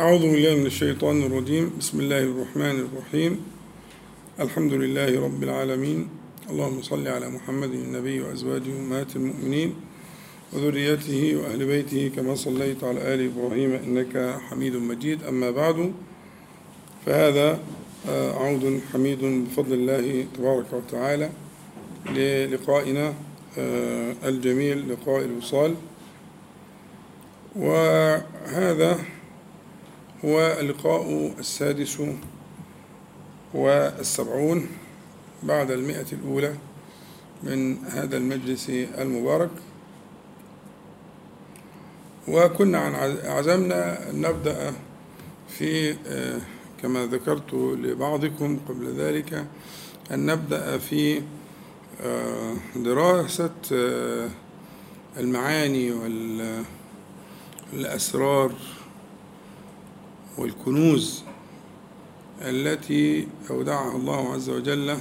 أعوذ بالله من الشيطان الرجيم. بسم الله الرحمن الرحيم. الحمد لله رب العالمين. اللهم صل على محمد النبي وأزواجه أمهات المؤمنين وذريته وأهل بيته كما صليت على آل إبراهيم إنك حميد مجيد. أما بعد فهذا عود حميد بفضل الله تبارك وتعالى للقائنا الجميل لقاء الوصال. وهذا هو اللقاء السادس والسبعون بعد المئة الأولى من هذا المجلس المبارك. وكنا عزمنا أن نبدأ في كما ذكرت لبعضكم قبل ذلك أن نبدأ في دراسة المعاني والأسرار والكنوز التي أودعها الله عز وجل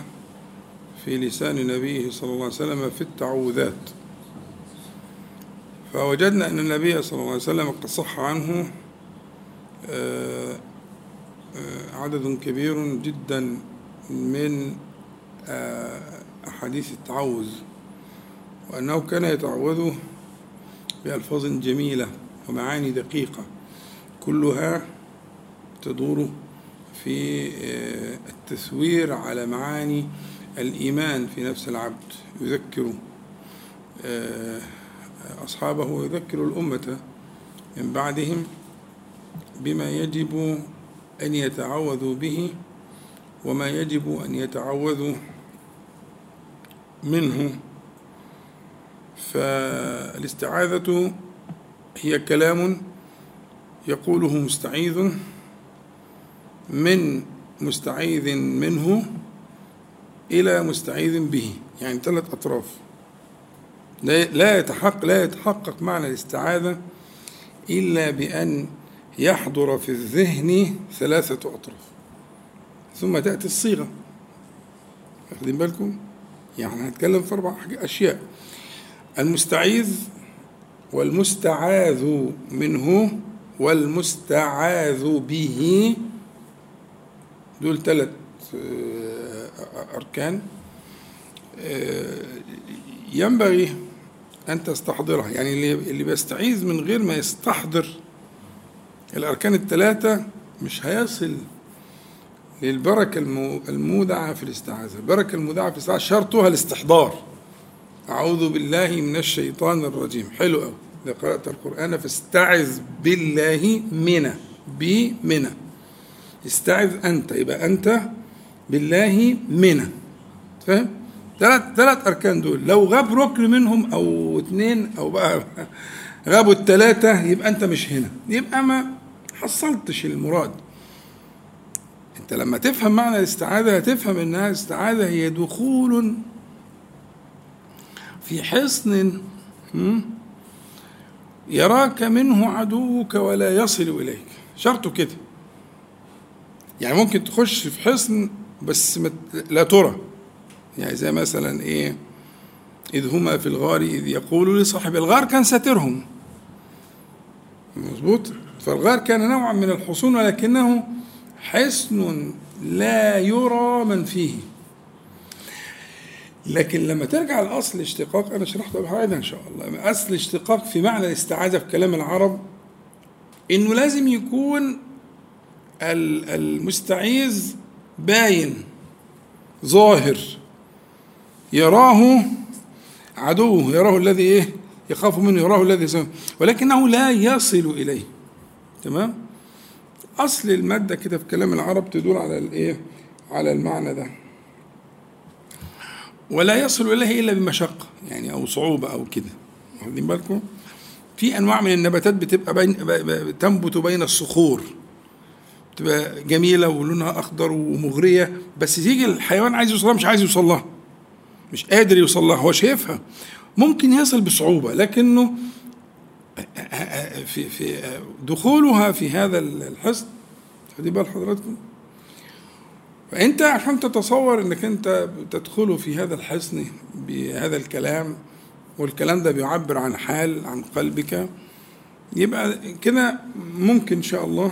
في لسان نبيه صلى الله عليه وسلم في التعوذات. فوجدنا أن النبي صلى الله عليه وسلم قد صح عنه عدد كبير جدا من أحاديث التعوذ وأنه كان يتعوذ بألفاظ جميلة ومعاني دقيقة كلها تدور في التثوير على معاني الإيمان في نفس العبد. يذكر أصحابه ويذكر الأمة من بعدهم بما يجب أن يتعوذوا به وما يجب أن يتعوذوا منه. فالاستعاذة هي كلام يقوله مستعيذ. من مستعيذ منه إلى مستعيذ به. يعني ثلاث أطراف. لا يتحقق لا يتحقق معنى الاستعاذة إلا بأن يحضر في الذهن ثلاثة أطراف. ثم تأتي الصيغة. واخدين بالكم؟ يعني هنتكلم في أربع أشياء. المستعيذ والمستعاذ منه والمستعاذ به دول ثلاث أركان. ينبغي أن تستحضرها. يعني اللي بيستعيذ من غير ما يستحضر الأركان الثلاثة مش هيصل للبركة المودعة في الاستعاذة. البركة المودعة في الاستعاذة شرطها الاستحضار. أعوذ بالله من الشيطان الرجيم. حلو أوي. إذا قرأت القرآن فاستعذ بالله من بمن استعذ أنت. يبقى أنت بالله من فاهم؟ ثلاث ثلاث أركان دول. لو غاب ركن منهم أو اثنين أو بقى غابوا الثلاثة يبقى أنت مش هنا. يبقى ما حصلتش المراد. أنت لما تفهم معنى الاستعاذة هتفهم إنها الاستعاذة هي دخول في حصن يراك منه عدوك ولا يصل إليك. شرطه كده. يعني ممكن تخش في حصن بس لا ترى. يعني زي مثلا إيه إذ هما في الغار إذ يقول لصاحب الغار كان ساترهم. مظبوط؟ فالغار كان نوعا من الحصون ولكنه حصن لا يرى من فيه. لكن لما ترجع لأصل اشتقاق أنا شرحته بحاجة إن شاء الله. أصل اشتقاق في معنى الاستعاذة في كلام العرب إنه لازم يكون المستعيذ باين ظاهر يراه عدوه يراه الذي إيه يخاف منه يراه الذي سمع ولكنه لا يصل إليه. تمام؟ أصل المادة كده في كلام العرب تدور على الايه على المعنى ده. ولا يصل إليه إلا بمشقة يعني أو صعوبة أو كده. واخدين بالكم؟ في أنواع من النباتات بتبقى بين تنبت بين الصخور. تبقى جميلة ولونها أخضر ومغرية بس تيجي الحيوان عايز يوصلها مش عايز يوصل لها مش قادر يوصل لها هو شايفها. ممكن يصل بصعوبة لكنه في في دخولها في هذا الحصن. خدي بال حضراتكم. فأنت عشان تتصور إنك أنت تدخل في هذا الحصن بهذا الكلام والكلام ده بيعبر عن حال عن قلبك يبقى كده ممكن إن شاء الله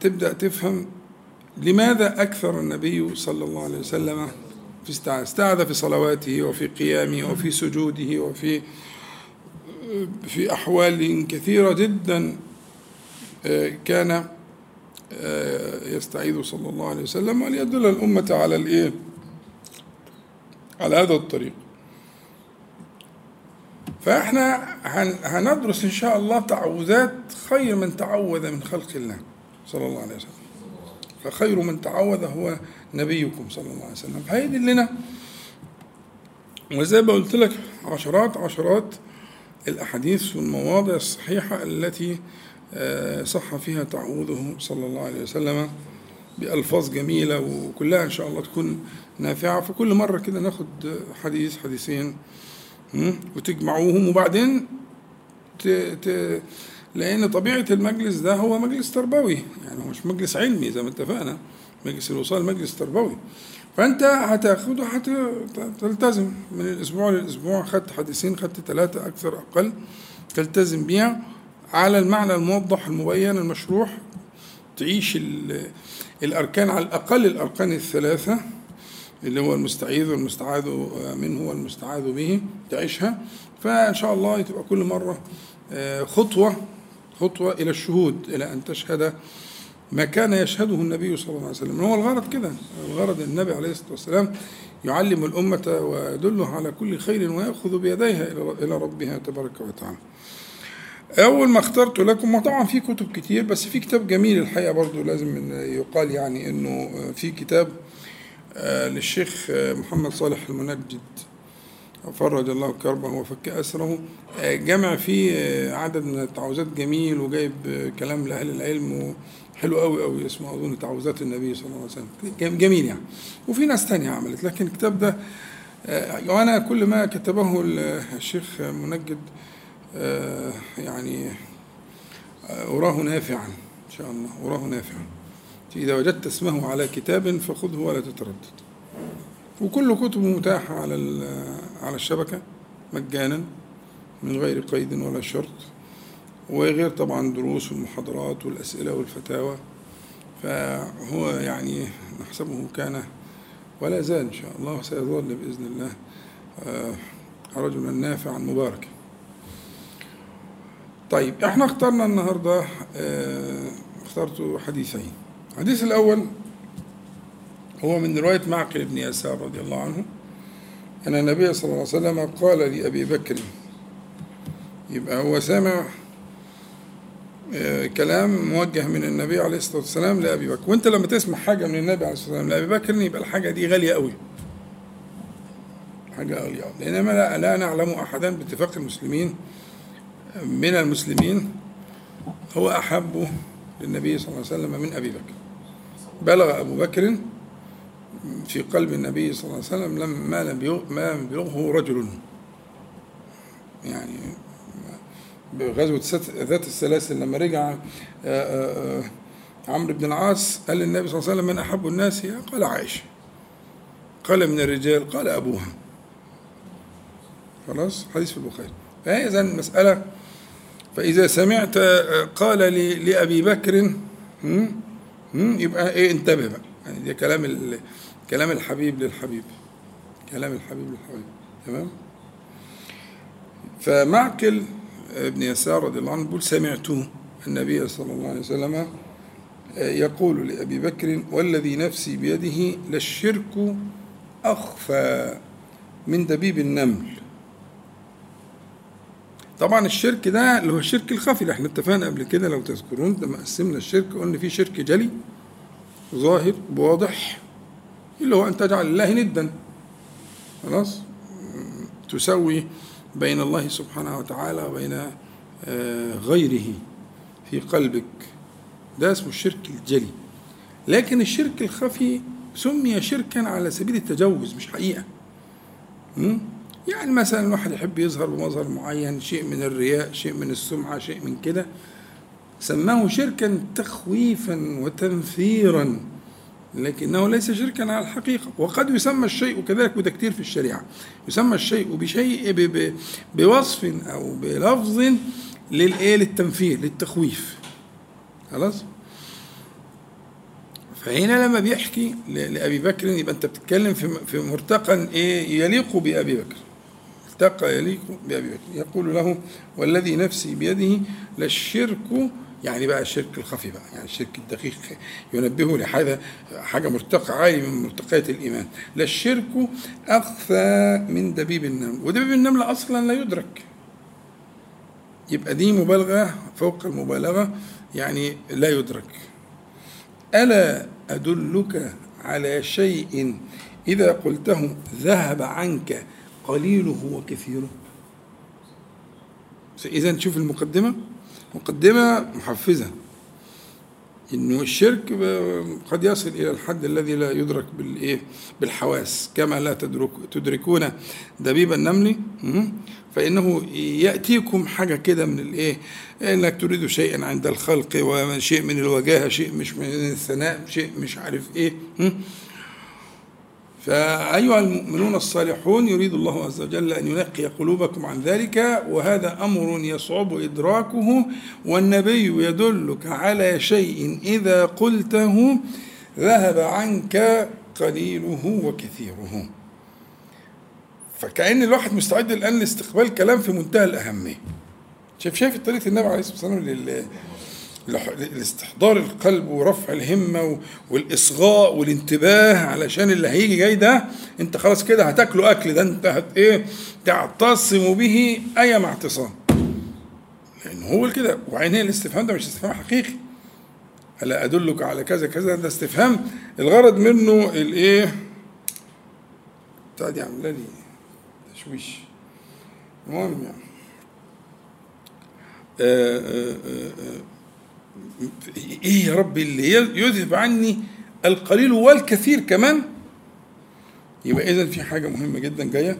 تبدأ تفهم لماذا أكثر النبي صلى الله عليه وسلم في استعاذ في صلواته وفي قيامه وفي سجوده وفي في أحوال كثيرة جدا كان يستعيذ صلى الله عليه وسلم وليدل الأمة على الإيه؟ على هذا الطريق فإحنا هندرس إن شاء الله تعوذات خير من تعوذ من خلق الله صلى الله عليه وسلم. فخير من تعوذ هو نبيكم صلى الله عليه وسلم. فهيدلنا وزي ما قلت لك عشرات عشرات الأحاديث والمواضع الصحيحة التي آه، صح فيها تعوذه صلى الله عليه وسلم بألفاظ جميلة وكلها إن شاء الله تكون نافعة. فكل مرة كده ناخد حديث حديثين وتجمعوهم وبعدين ت... ت... لأن طبيعة المجلس ده هو مجلس تربوي. يعني هو مش مجلس علمي زي ما اتفقنا. مجلس الوصال مجلس تربوي. فأنت هتاخده هتلتزم من الأسبوع للأسبوع خدت حديثين خدت ثلاثة أكثر أقل. تلتزم بيها على المعنى الموضح المبين المشروح. تعيش الأركان على الأقل الأركان الثلاثة. اللي هو المستعيذ والمستعاذ منه والمستعاذ به تعيشها. فإن شاء الله تبقى كل مرة آه، خطوة خطوة إلى الشهود إلى أن تشهد ما كان يشهده النبي صلى الله عليه وسلم. هو الغرض كده الغرض النبي عليه الصلاة والسلام يعلم الأمة ويدله على كل خير ويأخذ بيديها إلى ربها تبارك وتعالى. أول ما اخترت لكم وطبعا في كتب كتير بس في كتاب جميل الحقيقة برضو لازم يقال يعني إنه في كتاب للشيخ محمد صالح المنجد. فرج الله كربه وفك أسره. آه، جمع فيه آه، عدد من التعوذات جميل وجايب كلام لأهل العلم حلو قوي قوي اسمه أظن تعوذات النبي صلى الله عليه وسلم. جميل يعني. وفي ناس تانية عملت لكن الكتاب ده وأنا كل ما كتبه الشيخ منجد يعني أراه نافعا إن شاء الله أراه نافعا. إذا وجدت اسمه على كتاب فخذه ولا تتردد. وكل كتبه متاحة على على الشبكة مجانا من غير قيد ولا شرط وغير طبعا دروس والمحاضرات والأسئلة والفتاوى. فهو يعني نحسبه كان ولا زال إن شاء الله سيظل بإذن الله آه، رجلا نافعا مباركا. طيب إحنا اخترنا النهارده آه اخترت حديثين. الحديث الأول هو من رواية معقل بن يسار رضي الله عنه أن النبي صلى الله عليه وسلم قال لأبي بكر يبقى هو سامع آه، كلام موجه من النبي عليه الصلاة والسلام لأبي بكر. وأنت لما تسمع حاجة من النبي عليه الصلاة والسلام لأبي بكر يبقى الحاجة دي غالية قوي. حاجة غالية لأنما لا, لا نعلم أحدا باتفاق المسلمين من المسلمين هو أحب للنبي صلى الله عليه وسلم من أبي بكر. بلغ أبو بكر في قلب النبي صلى الله عليه وسلم لما لم ما لم يبلغه رجل. يعني بغزوة ذات السلاسل لما رجع آه، آه، آه، عمرو بن العاص قال للنبي صلى الله عليه وسلم من أحب الناس قال عائشة. قال من الرجال؟ قال أبوها. خلاص؟ حديث في البخاري. فإذا المسألة فإذا سمعت قال لأبي بكر يبقى إيه انتبه بقى. يعني ده كلام كلام الحبيب للحبيب. كلام الحبيب للحبيب. تمام؟ فمعقل ابن يسار رضي الله عنه بيقول النبي صلى الله عليه وسلم يقول لأبي بكر والذي نفسي بيده للشرك أخفى من دبيب النمل. طبعا الشرك ده اللي هو الشرك الخفي اللي إحنا اتفقنا قبل كده لو تذكرون لما قسمنا الشرك قلنا في شرك جلي ظاهر واضح اللي هو أن تجعل الله ندا. خلاص؟ تسوي بين الله سبحانه وتعالى وبين آه، غيره في قلبك. ده اسمه الشرك الجلي. لكن الشرك الخفي سمي شركا على سبيل التجوز مش حقيقة. يعني مثلا الواحد يحب يظهر بمظهر معين شيء من الرياء شيء من السمعة شيء من كده. سماه شركا تخويفا وتنفيرا لكنه ليس شركا على الحقيقة. وقد يسمى الشيء كذلك وده كتير في الشريعة. يسمى الشيء بشيء بوصف أو بلفظ للإيه؟ للتنفير للتخويف. خلاص؟ فهنا لما بيحكي لأبي بكر يبقى أنت بتتكلم في مرتقى إيه؟ يليق بأبي بكر. ارتقى يليق بأبي بكر. يقول له والذي نفسي بيده للشرك يعني بقى الشرك الخفي بقى يعني الشرك الدقيق ينبهه لحاجة حاجة مرتقى عالي من مرتقيات الإيمان. لا الشرك أخفى من دبيب النمل. ودبيب النمل أصلا لا يدرك. يبقى دي مبالغة فوق المبالغة يعني لا يدرك. ألا أدلك على شيء إذا قلته ذهب عنك قليله وكثيره. إذا تشوف المقدمة. مقدمة محفزة. إنه الشرك قد يصل إلى الحد الذي لا يدرك بالايه بالحواس كما لا تدرك تدركون دبيب النمل. فإنه يأتيكم حاجة كده من الايه إنك تريد شيئا عند الخلق وشيء من الوجاهة شيء مش من الثناء شيء مش عارف إيه. فأيها المؤمنون الصالحون يريد الله عز وجل أن ينقي قلوبكم عن ذلك وهذا أمر يصعب إدراكه والنبي يدلك على شيء إذا قلته ذهب عنك قليله وكثيره. فكأن الواحد مستعد الآن لاستقبال كلام في منتهى الأهمية. شايف شايف طريقة النبي عليه الصلاة والسلام لاستحضار القلب ورفع الهمة والإصغاء والانتباه علشان اللي هيجي جاي ده أنت خلاص كده هتاكله أكل ده أنت هت إيه تعتصم به أي اعتصام. لأن هو كده وعينيه الاستفهام ده مش استفهام حقيقي. ألا أدلك على كذا كذا؟ ده استفهام. الغرض منه الإيه بتاع دي عاملة لي تشويش. المهم يعني. آآ آآ آآ إيه يا رب اللي يذهب عني القليل والكثير كمان؟ يبقى اذا في حاجة مهمة جدا جاية.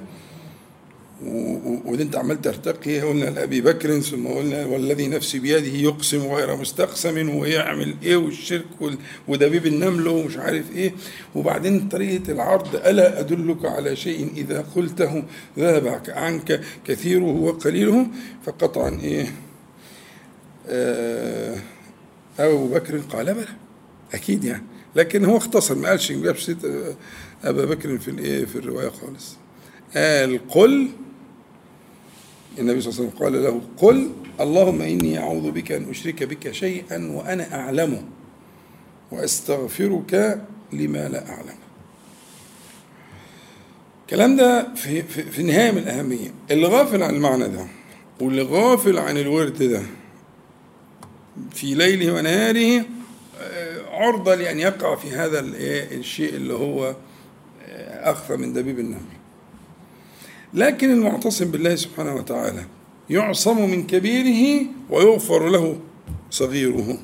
ودي أنت عمال ترتقي. قلنا لأبي بكر ثم قلنا والذي نفسي بيده يقسم غير مستقسم ويعمل إيه والشرك ودبيب النمل ومش عارف إيه. وبعدين طريقة العرض ألا أدلك على شيء إذا قلته؟ ذهب عنك كثيره وقليله فقطعا إيه؟ آه أبو بكر قال بلى. أكيد يعني. لكن هو اختصر ما قالش جابش أبا بكر في الإيه في الرواية خالص. قال قل النبي صلى الله عليه وسلم قال له قل اللهم إني أعوذ بك أن أشرك بك شيئا وأنا أعلمه وأستغفرك لما لا أعلم. الكلام ده في, في, في نهاية من الأهمية. اللي غافل عن المعنى ده واللي غافل عن الورد ده في ليله ونهاره عرضة لأن يقع في هذا الشيء اللي هو أخفى من دبيب النمل. لكن المعتصم بالله سبحانه وتعالى يعصم من كبيره ويغفر له صغيره.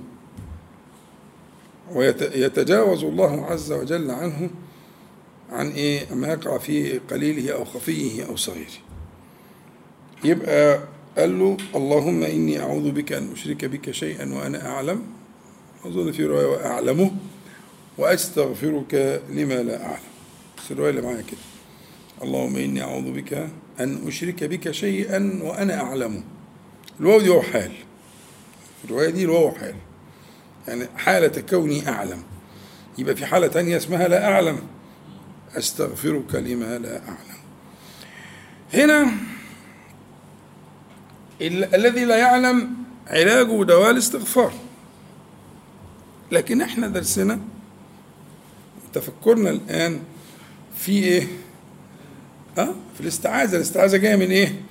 ويتجاوز الله عز وجل عنه عن إيه ما يقع في قليله أو خفيه أو صغيره. يبقى قال له اللهم إني أعوذ بك أن أشرك بك شيئا وأنا أعلم. أظن في رواية وأعلمه وأستغفرك لما لا أعلم. بس الرواية اللي معايا كده. اللهم إني أعوذ بك أن أشرك بك شيئا وأنا أعلمه الواو دي هو حال. الرواية دي الواو حال. يعني حالة كوني أعلم. يبقى في حالة تانية اسمها لا أعلم. أستغفرك لما لا أعلم. هنا الذي لا يعلم علاجه دواء الاستغفار. لكن إحنا درسنا تفكرنا الآن في إيه؟ آه؟ في الاستعاذة. الاستعاذة جاية من إيه؟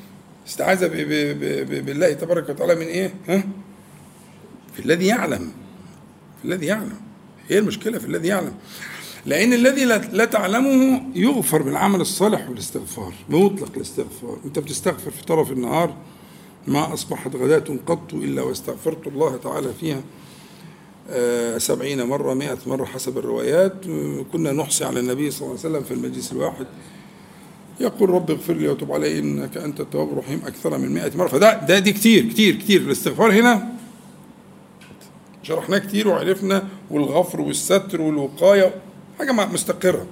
استعاذة بالله تبارك وتعالى من إيه؟ ها؟ في الذي يعلم. في الذي يعلم. هي المشكلة في الذي يعلم. لأن الذي لا تعلمه يغفر بالعمل الصالح والاستغفار بمطلق الاستغفار. أنت بتستغفر في طرف النهار ما أصبحت غداة قط إلا واستغفرت الله تعالى فيها سبعين مرة مئة مرة حسب الروايات. كنا نحصي على النبي صلى الله عليه وسلم في المجلس الواحد. يقول رب اغفر لي وتب علي إنك أنت التواب الرحيم أكثر من 100 مرة. فده ده دي كتير كتير كتير. الاستغفار هنا شرحناه كتير وعرفنا والغفر والستر والوقاية حاجة مستقرة.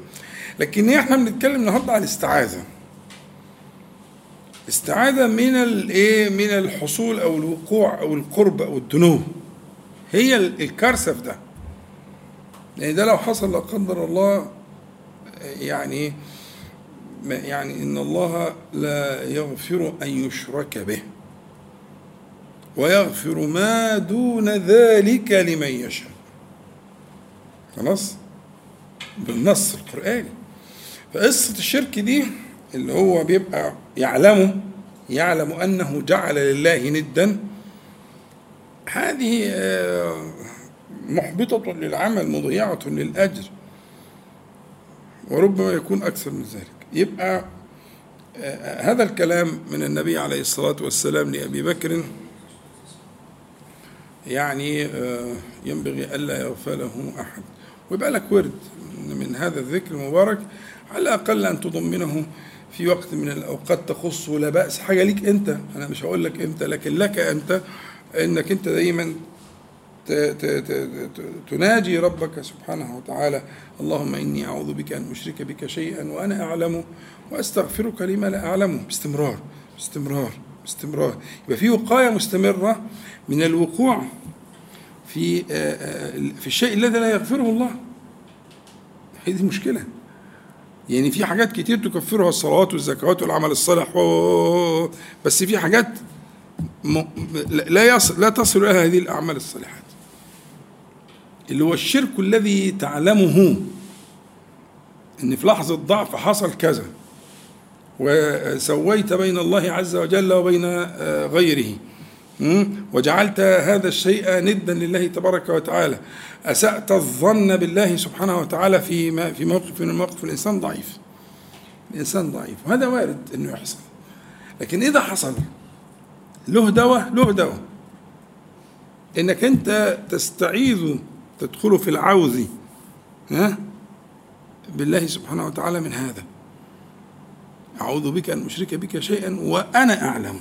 لكن إحنا بنتكلم النهارده عن الاستعاذة. استعاذة من الايه من الحصول أو الوقوع أو القرب أو الدنو هي الكارثة في ده. لأن ده لو حصل لا قدر الله يعني يعني إن الله لا يغفر أن يشرك به. ويغفر ما دون ذلك لمن يشاء. خلاص؟ بالنص القرآني. فقصة الشرك دي اللي هو بيبقى يعلمه يعلم أنه جعل لله ندا. هذه آه، محبطة للعمل مضيعة للأجر. وربما يكون أكثر من ذلك. يبقى آه، هذا الكلام من النبي عليه الصلاة والسلام لأبي بكر. يعني آه، ينبغي ألا يغفله أحد. ويبقى لك ورد من هذا الذكر المبارك على الأقل أن تضمنه في وقت من الأوقات تخصه لا بأس حاجة ليك أنت. أنا مش هقول لك أنت لكن لك أنت أنك أنت دايما تناجي ربك سبحانه وتعالى. اللهم إني أعوذ بك أن أشرك بك شيئا وأنا أعلم وأستغفرك لما لا أعلمه باستمرار باستمرار باستمرار. يبقى في وقاية مستمرة من الوقوع في في الشيء الذي لا يغفره الله. هي دي المشكلة يعني في حاجات كتير تكفرها الصلوات والزكوات والعمل الصالح. بس في حاجات لا يصل لا تصل إلى هذه الأعمال الصالحات. اللي هو الشرك الذي تعلمه إن في لحظة ضعف حصل كذا وسويت بين الله عز وجل وبين آه، غيره. وجعلت هذا الشيء ندا لله تبارك وتعالى. أسأت الظن بالله سبحانه وتعالى في في موقف من المواقف الإنسان ضعيف. الإنسان ضعيف. وهذا وارد أنه يحصل. لكن إذا حصل له دواء له دواء. إنك أنت تستعيذ تدخل في العوذ ها؟ بالله سبحانه وتعالى من هذا. أعوذ بك أن أشرك بك شيئا وأنا أعلم.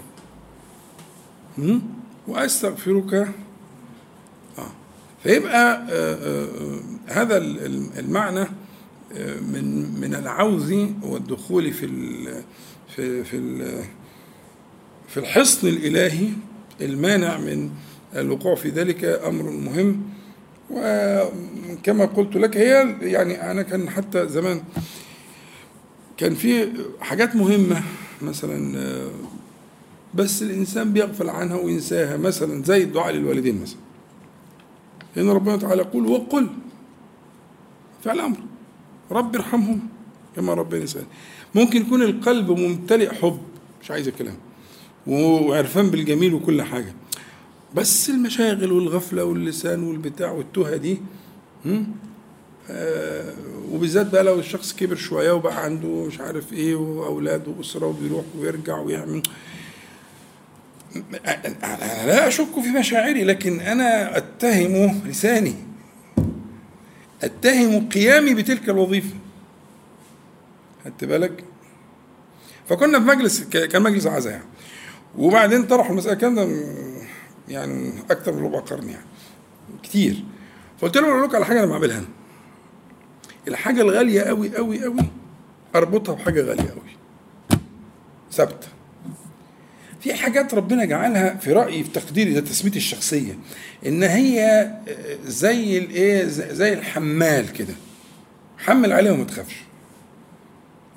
وأستغفرك. آه. فيبقى آه آه هذا المعنى آه، من من العوذ والدخول في في في في الحصن الإلهي المانع من الوقوع في ذلك أمر مهم. وكما قلت لك هي يعني أنا كان حتى زمان كان في حاجات مهمة مثلا بس الإنسان بيغفل عنها وينساها مثلا زي الدعاء للوالدين مثلا. لأن ربنا تعالى يقول وقل فعل أمر رب ارحمهم كما ربنا يسأل. ممكن يكون القلب ممتلئ حب مش عايز الكلام وعرفان بالجميل وكل حاجة. بس المشاغل والغفلة واللسان والبتاع والتهه دي آه وبالذات بقى لو الشخص كبر شوية وبقى عنده مش عارف إيه واولاد وأسرة وبيروح ويرجع ويعمل. أنا لا أشك في مشاعري لكن أنا أتهم لساني. أتهم قيامي بتلك الوظيفة. خدت بالك؟ فكنا في مجلس كان مجلس عزاء يعني. وبعدين طرحوا المسألة كان ده يعني أكثر من ربع قرن يعني. كتير. فقلت لهم أقول لكم على حاجة أنا بعملها أنا. الحاجة الغالية أوي أوي أوي أربطها بحاجة غالية أوي. ثابتة. في حاجات ربنا جعلها في رأيي في تقديري ده تسميتي الشخصية إن هي زي الإيه زي الحمال كده. حمل عليها وما تخافش.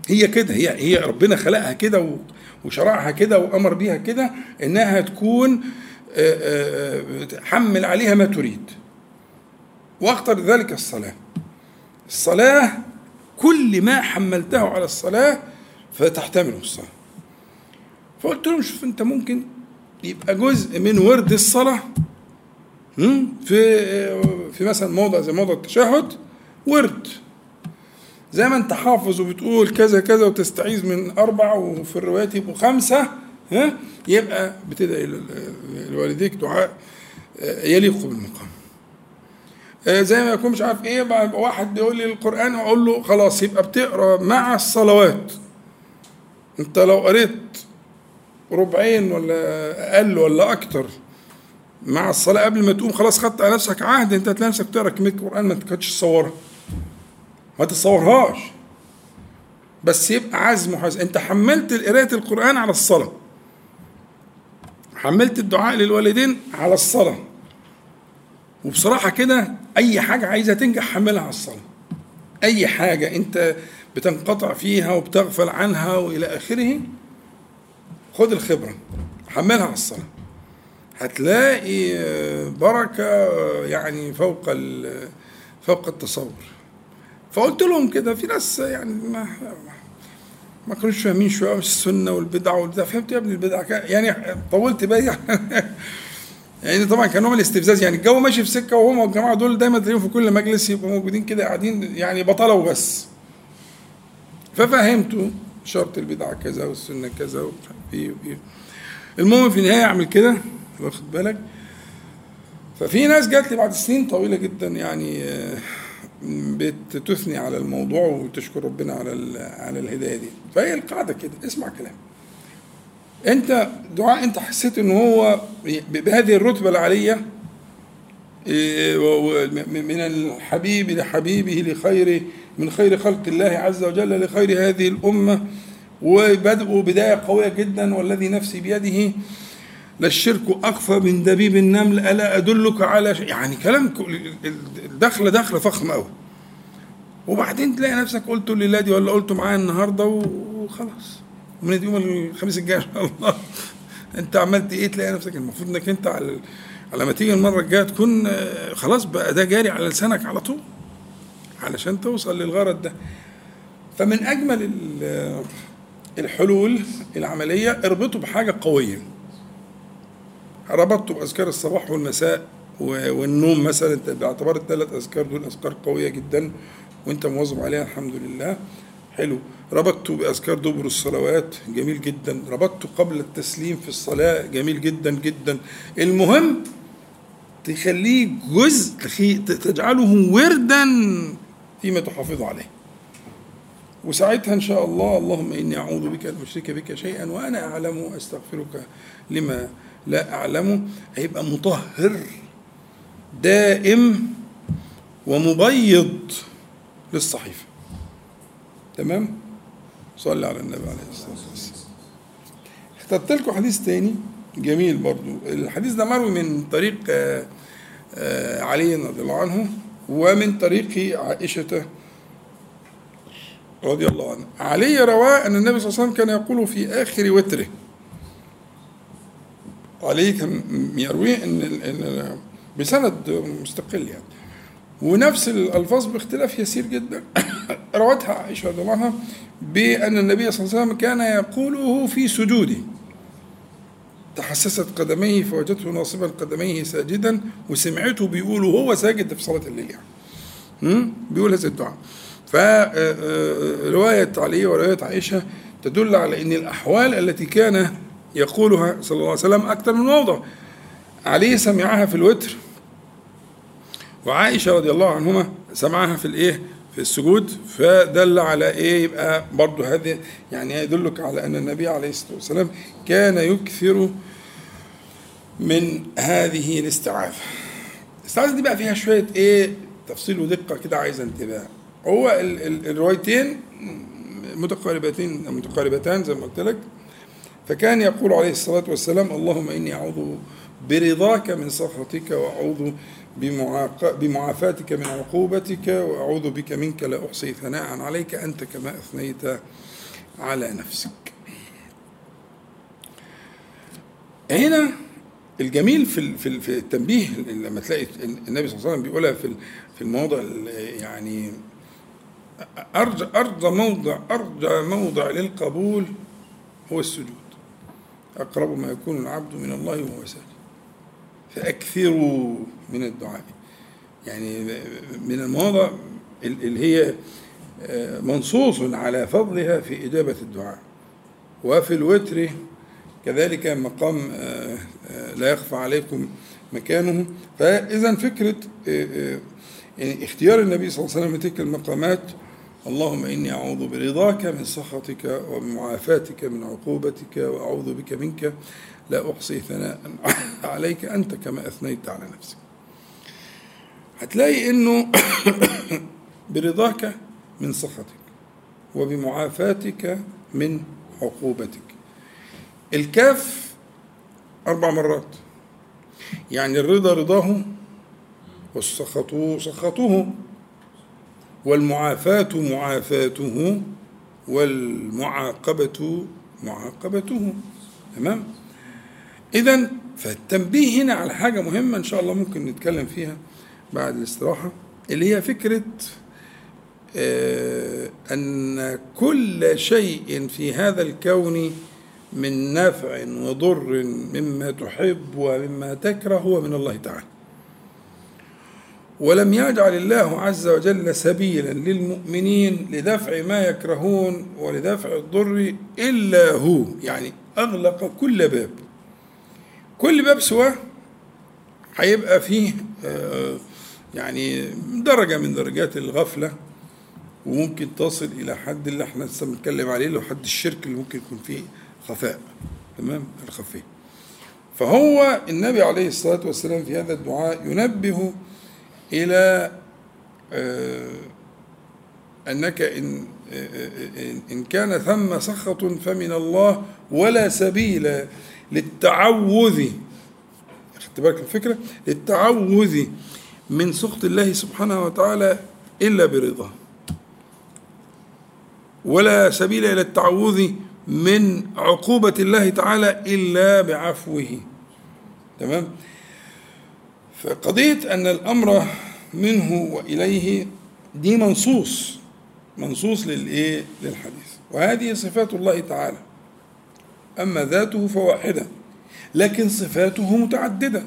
هي كده هي هي ربنا خلقها كده وشرعها كده وأمر بيها كده إنها تكون آه، آه، آه، حمل عليها ما تريد. واختر ذلك الصلاة. الصلاة كل ما حملته على الصلاة فتحتمله الصلاة. فقلت لهم شوف انت ممكن يبقى جزء من ورد الصلاة في في مثلا موضع زي موضع التشهد ورد. زي ما انت حافظ وبتقول كذا كذا وتستعيذ من أربع وفي الروايات يبقوا خمسة ها يبقى بتدعي لوالديك دعاء آه، يليق بالمقام. آه، زي ما يكون مش عارف إيه بقى واحد بيقول لي القرآن أقول له خلاص يبقى بتقرأ مع الصلوات. انت لو قريت ربعين ولا أقل ولا أكتر. مع الصلاة قبل ما تقوم خلاص خدت على نفسك عهد أنت هتلاقي نفسك تقرا كمية قرآن ما كنتش تصورها ما تتصورهاش. بس يبقى عزم وحزم أنت حملت قرايه القرآن على الصلاة. حملت الدعاء للوالدين على الصلاة. وبصراحة كده أي حاجة عايزه تنجح حملها على الصلاة. أي حاجة أنت بتنقطع فيها وبتغفل عنها وإلى آخره خد الخبرة حملها على الصلاه. هتلاقي بركة يعني فوق فوق التصور. فقلت لهم كده في ناس يعني ما ما كانوش فاهمين شوية مش السنة والبدع والبتاع. فهمت يا ابني البدع يعني طولت بالي يعني طبعا كان نوع الاستفزاز. يعني الجو ماشي في سكة وهم والجماعة دول دايما تلاقيهم في كل مجلس يبقوا موجودين كده قاعدين يعني بطله وبس ففهمته شرط البدعة كذا والسنة كذا وايه المهم في النهاية أعمل كده واخد بالك؟ ففي ناس جات لي بعد سنين طويلة جدا يعني بتثني على الموضوع وتشكر ربنا على على الهداية دي. فهي القاعدة كده اسمع كلام. أنت دعاء أنت حسيت إن هو بهذه الرتبة العالية من الحبيب لحبيبه لخير من خير خلق الله عز وجل لخير هذه الأمة وبدأوا بداية قوية جدا والذي نفسي بيده للشرك أخفى من دبيب النمل ألا أدلك على شيء؟ يعني كلام الدخلة دخلة فخمة أوي. وبعدين تلاقي نفسك قلت لله دي ولا قلته معايا النهارده وخلاص. من يوم الخميس الجاي إن شاء الله. أنت عملت إيه؟ تلاقي نفسك المفروض إنك أنت على على ما تيجي المرة الجاية تكون خلاص بقى ده جاري على لسانك على طول علشان توصل للغرض ده. فمن أجمل الحلول العملية اربطه بحاجة قوية. ربطته بأذكار الصباح والمساء والنوم مثلا باعتبار الثلاث أذكار دول أذكار قوية جدا وانت مواظب عليها الحمد لله. حلو. ربطته بأذكار دبر الصلوات جميل جدا. ربطته قبل التسليم في الصلاة جميل جدا جدا. المهم تخليه جزء تجعله وردا فيما تحافظ عليه. وساعتها إن شاء الله اللهم إني أعوذ بك أن أشرك بك شيئا وأنا أعلم وأستغفرك لما لا اعلمه هيبقى مطهر دائم ومبيض للصحيفة. تمام؟ صلي على النبي عليه الصلاة والسلام. اخترت لكم حديث تاني جميل برضو. الحديث ده مروي من طريق علي رضي الله عنه ومن طريق عائشة رضي الله عنها علي رواه أن النبي صلى الله عليه وسلم كان يقول في آخر وتره. علي كان يرويه إن, إن بسند مستقل يعني. ونفس الألفاظ باختلاف يسير جدا. روتها عائشة رضي الله عنها بأن النبي صلى الله عليه وسلم كان يقوله في سجوده. تحسست قدميه فوجدته ناصبا قدميه ساجدا وسمعته بيقول وهو ساجد في صلاة الليل يعني. بيقول هذا الدعاء. فرواية علي ورواية عائشة تدل على أن الأحوال التي كان يقولها صلى الله عليه وسلم أكثر من موضع. علي سمعها في الوتر وعائشة رضي الله عنهما سمعها في الإيه؟ في السجود. فدل على إيه؟ يبقى برضه هذه يعني يدلك على أن النبي عليه الصلاة والسلام كان يكثر من هذه الاستعاذة. الاستعاذة دي بقى فيها شوية إيه؟ تفصيل ودقة كده عايزة انتباه. هو ال ال الروايتين متقاربتين متقاربتان زي ما قلت لك. فكان يقول عليه الصلاة والسلام اللهم إني أعوذ برضاك من سخطك وأعوذ بمعافاتك من عقوبتك وأعوذ بك منك لا أحصي ثناء عليك أنت كما أثنيت على نفسك. هنا الجميل في في التنبيه لما تلاقي النبي صلى الله عليه وسلم بيقولها في في المواضع يعني أرجى أرجى موضع أرجى موضع للقبول هو السجود. أقرب ما يكون العبد من الله وهو ساجد. فأكثروا من الدعاء. يعني من المواضع اللي هي منصوص على فضلها في إجابة الدعاء. وفي الوتر كذلك مقام لا يخفى عليكم مكانه. فإذا فكرة يعني اختيار النبي صلى الله عليه وسلم تلك المقامات اللهم إني أعوذ برضاك من سخطك وبمعافاتك من عقوبتك وأعوذ بك منك لا أحصي ثناء عليك أنت كما أثنيت على نفسك. هتلاقي إنه برضاك من سخطك وبمعافاتك من عقوبتك. الكاف أربع مرات. يعني الرضا رضاه والسخط سخطه والمعافاة معافاته والمعاقبة معاقبته. تمام؟ إذا فالتنبيه هنا على حاجة مهمة إن شاء الله ممكن نتكلم فيها بعد الاستراحة اللي هي فكرة آه، أن كل شيء في هذا الكون من نفع وضر مما تحب ومما تكره هو من الله تعالى. ولم يجعل الله عز وجل سبيلا للمؤمنين لدفع ما يكرهون ولدفع الضر إلا هو. يعني أغلق كل باب. كل باب سواه هيبقى فيه آه، يعني درجة من درجات الغفلة وممكن تصل إلى حد اللي إحنا لسه بنتكلم عليه اللي هو حد الشرك اللي ممكن يكون فيه خفاء. تمام؟ الخفي. فهو النبي عليه الصلاة والسلام في هذا الدعاء ينبه إلى آه، أنك إن آه، إن كان ثم سخط فمن الله ولا سبيل للتعوذ خدت بالك الفكرة؟ للتعوذ من سخط الله سبحانه وتعالى إلا برضاه ولا سبيل إلى التعوذ من عقوبة الله تعالى إلا بعفوه. تمام؟ فقضية أن الأمر منه وإليه دي منصوص منصوص للإيه؟ للحديث. وهذه صفات الله تعالى. أما ذاته فواحدة لكن صفاته متعددة.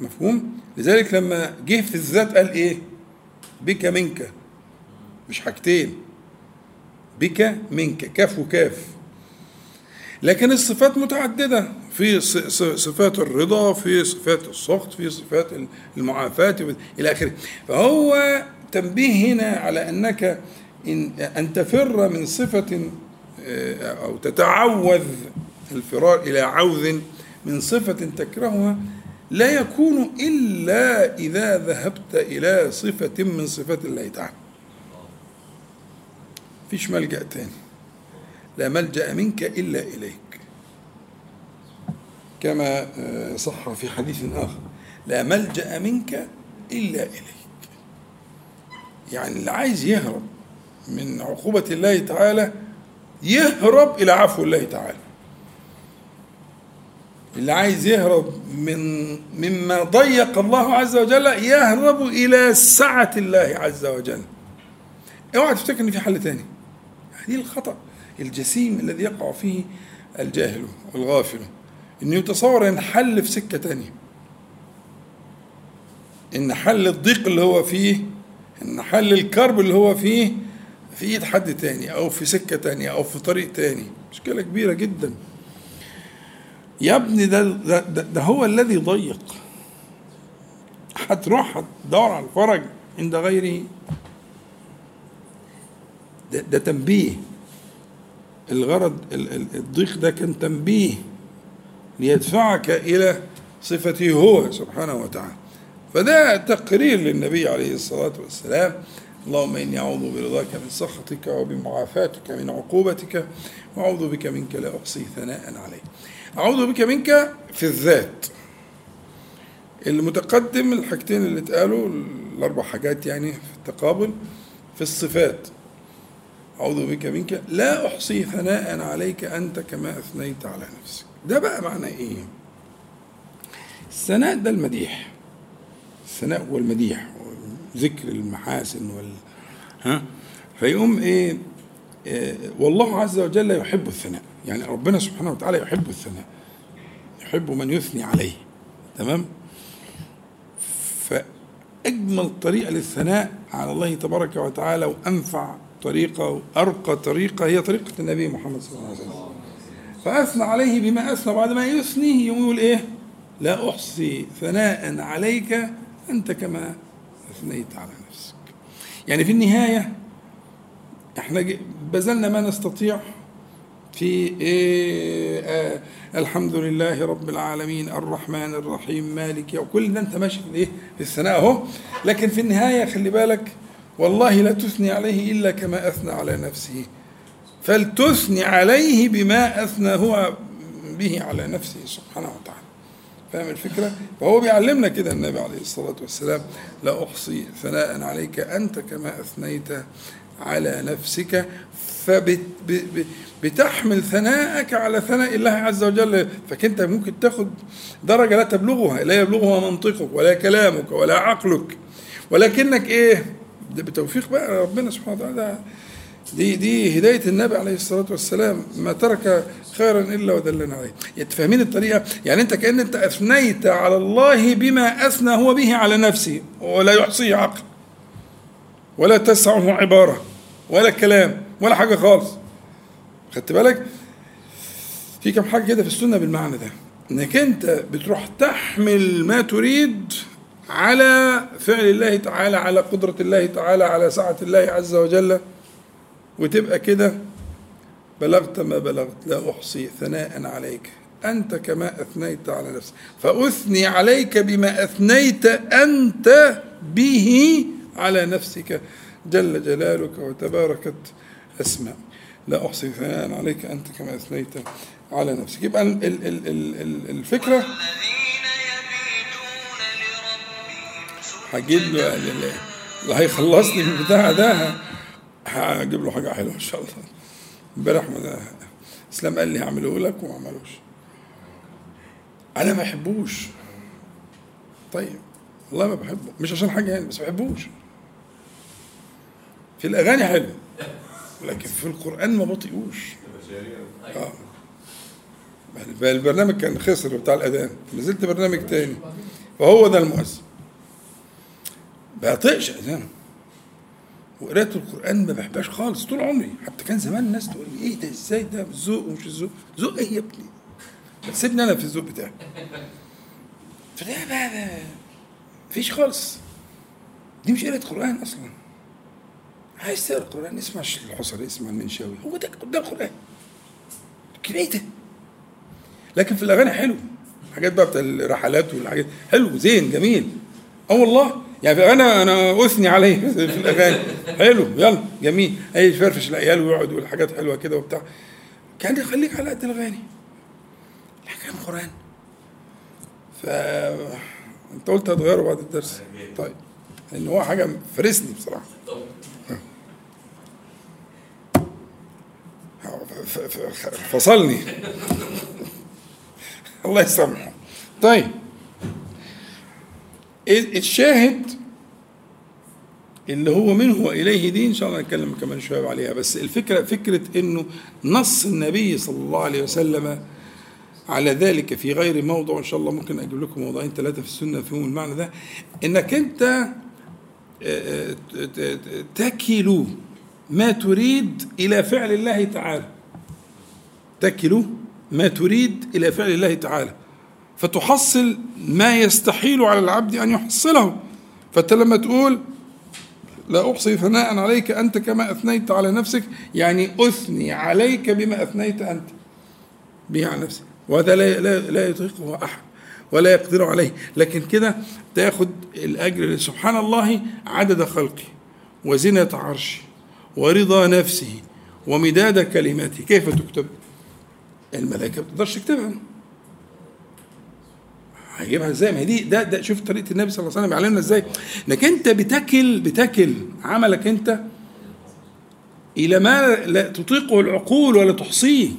مفهوم؟ لذلك لما جه في الذات قال إيه؟ بك منك. مش حاجتين. بك منك. كاف وكاف. لكن الصفات متعددة. في صفات الرضا في صفات السخط في صفات المعافاة إلى آخره. فهو تنبيه هنا على أنك إن أن تفر من صفة آه، أو تتعوذ الفرار إلى عوذ من صفة تكرهها لا يكون إلا إذا ذهبت إلى صفة من صفات الله تعالى. فيش ملجأ تاني. لا ملجأ منك إلا إليك. كما آه، صح في حديث آخر لا ملجأ منك إلا إليك. يعني اللي عايز يهرب من عقوبة الله تعالى يهرب إلى عفو الله تعالى. اللي عايز يهرب من مما ضيق الله عز وجل يهرب إلى سعة الله عز وجل. اوعى تفتكر إن في حل تاني. هذه الخطأ. الجسيم الذي يقع فيه الجاهل والغافل. انه يتصور إن حل في سكة تانية إن حل الضيق اللي هو فيه إن حل الكرب اللي هو فيه في إيد حد تاني أو في سكة تانية أو في طريق تاني. مشكلة كبيرة جدا. يا ابني ده ده, ده, ده هو الذي ضيق. هتروح تدور على الفرج عند غيره. ده, ده تنبيه. الغرض الضيق ده كان تنبيه ليدفعك إلى صفته هو سبحانه وتعالى. فده تقرير للنبي عليه الصلاة والسلام. اللهم إني أعوذ برضاك من سخطك وبمعافاتك من عقوبتك وأعوذ بك منك لا أحصي ثناء عليك. أعوذ بك منك في الذات. المتقدم الحاجتين اللي اتقالوا الأربع حاجات يعني في التقابل في الصفات. أعوذ بك منك. لا أحصي ثناء عليك أنت كما أثنيت على نفسك. ده بقى معنى إيه؟ الثناء ده المديح. الثناء والمديح ذكر المحاسن وال ها؟ فيقوم إيه, إيه والله عز وجل يحب الثناء. يعني ربنا سبحانه وتعالى يحب الثناء. يحب من يثني عليه. تمام؟ فأجمل طريقة للثناء على الله تبارك وتعالى وأنفع طريقة وأرقى طريقة هي طريقة النبي محمد صلى الله عليه وسلم. فأثنى عليه بما أثنى بعد ما يثني يقول إيه؟ لا أحصي ثناء عليك أنت كما أثنيت على نفسك. يعني في النهاية إحنا بذلنا ما نستطيع في إيه آه الحمد لله رب العالمين الرحمن الرحيم مالك يوم كل ده أنت ماشي في إيه في الثناء أهو. لكن في النهاية خلي بالك والله لا تثني عليه إلا كما أثنى على نفسه. فلتثني عليه بما أثنى هو به على نفسه سبحانه وتعالى. فاهم الفكرة؟ فهو بيعلمنا كده النبي عليه الصلاة والسلام لا أحصي ثناء عليك أنت كما أثنيت على نفسك. فبتحمل ثناءك على ثناء الله عز وجل. فكنت ممكن تاخد درجة لا تبلغها لا يبلغها منطقك ولا كلامك ولا عقلك. ولكنك إيه؟ ده بتوفيق بقى ربنا سبحانه وتعالى. دي دي هداية النبي عليه الصلاة والسلام ما ترك خيرا إلا ودلنا عليه. يعني فاهمين الطريقة؟ يعني أنت كأن أنت أثنيت على الله بما أثنى هو به على نفسه ولا يحصيه عقل ولا تسعه عبارة ولا كلام ولا حاجة خالص. خدت بالك؟ في كم حاجة كده في السنة بالمعنى ده. إنك أنت بتروح تحمل ما تريد على فعل الله تعالى على قدرة الله تعالى على سعة الله عز وجل وتبقى كده بلغت ما بلغت لا أحصي ثناء عليك. أنت كما أثنيت على نفسك. فأثني عليك بما أثنيت أنت به على نفسك. جل جلالك وتباركت أسماء. لا أحصي ثناء عليك أنت كما أثنيت على نفسك. يبقى الفكرة هجيب له اللي هيخلصني من البتاع ده هجيب له حاجة حلوة إن شاء الله. امبارح إسلام قال لي هعمله لك وما عملوش. أنا ما بحبوش طيب والله ما بحبه. مش عشان حاجة يعني بس ما بحبوش. في الأغاني حلو لكن في القرآن ما بطيقوش. آه. البرنامج كان خسر بتاع الأذان نزلت برنامج تاني فهو ده المؤثر. بطيقش اذان وقراءة القرآن ما بحبهاش خالص طول عمري. حتى كان زمان الناس تقول لي إيه ده إزاي ده؟ ذوق ومش الذوق. ذوق إيه يا ابني؟ سيبني أنا في الذوق بتاعي. فده بقى مفيش خالص. دي مش قراءة قرآن أصلا. عايز تقرأ القرآن اسمع الحصري اسمع المنشاوي. هو ده ده القرآن. كده ده لكن في الأغاني حلو. حاجات بقى بتاع الرحلات والحاجات. حلو زين جميل. أه والله. يعني أنا أنا أثني عليه في الأغاني. حلو يلا جميل. أي يفرفش العيال ويقعد يقول حاجات حلوة كده وبتاع. كان يخليك على قد الأغاني. الاحكام القران ف أنت قلت هتغيره بعد الدرس. طيب لأن هو حاجة فرسني بصراحة. فصلني. الله يسامحه. طيب. الشاهد اللي هو منه وإليه دي إن شاء الله نتكلم كمان شوية عليها بس الفكرة فكرة إنه نص النبي صلى الله عليه وسلم على ذلك في غير موضع إن شاء الله ممكن أجيب لكم موضوعين ثلاثة في السنة فيهم المعنى ده إنك أنت آه، آه، تكل ما تريد إلى فعل الله تعالى. تكل ما تريد إلى فعل الله تعالى. فتحصل ما يستحيل على العبد أن يحصله. فأنت لما تقول لا أحصي ثناء عليك أنت كما أثنيت على نفسك يعني أثني عليك بما أثنيت أنت به على نفسك. وهذا لا, لا, لا يطيقه أحد ولا يقدر عليه. لكن كده تاخد الأجر سبحان الله عدد خلقه وزنة عرشه ورضا نفسه ومداد كلماته. كيف تكتب؟ الملائكة ما بتقدرش تكتبها. هيجيبها إزاي؟ ما هي دي ده, ده شوف طريقة النبي صلى الله عليه وسلم يعلمنا إزاي. انك انت بتكل بتكل عملك انت إلى ما لا تطيقه العقول ولا تحصيه.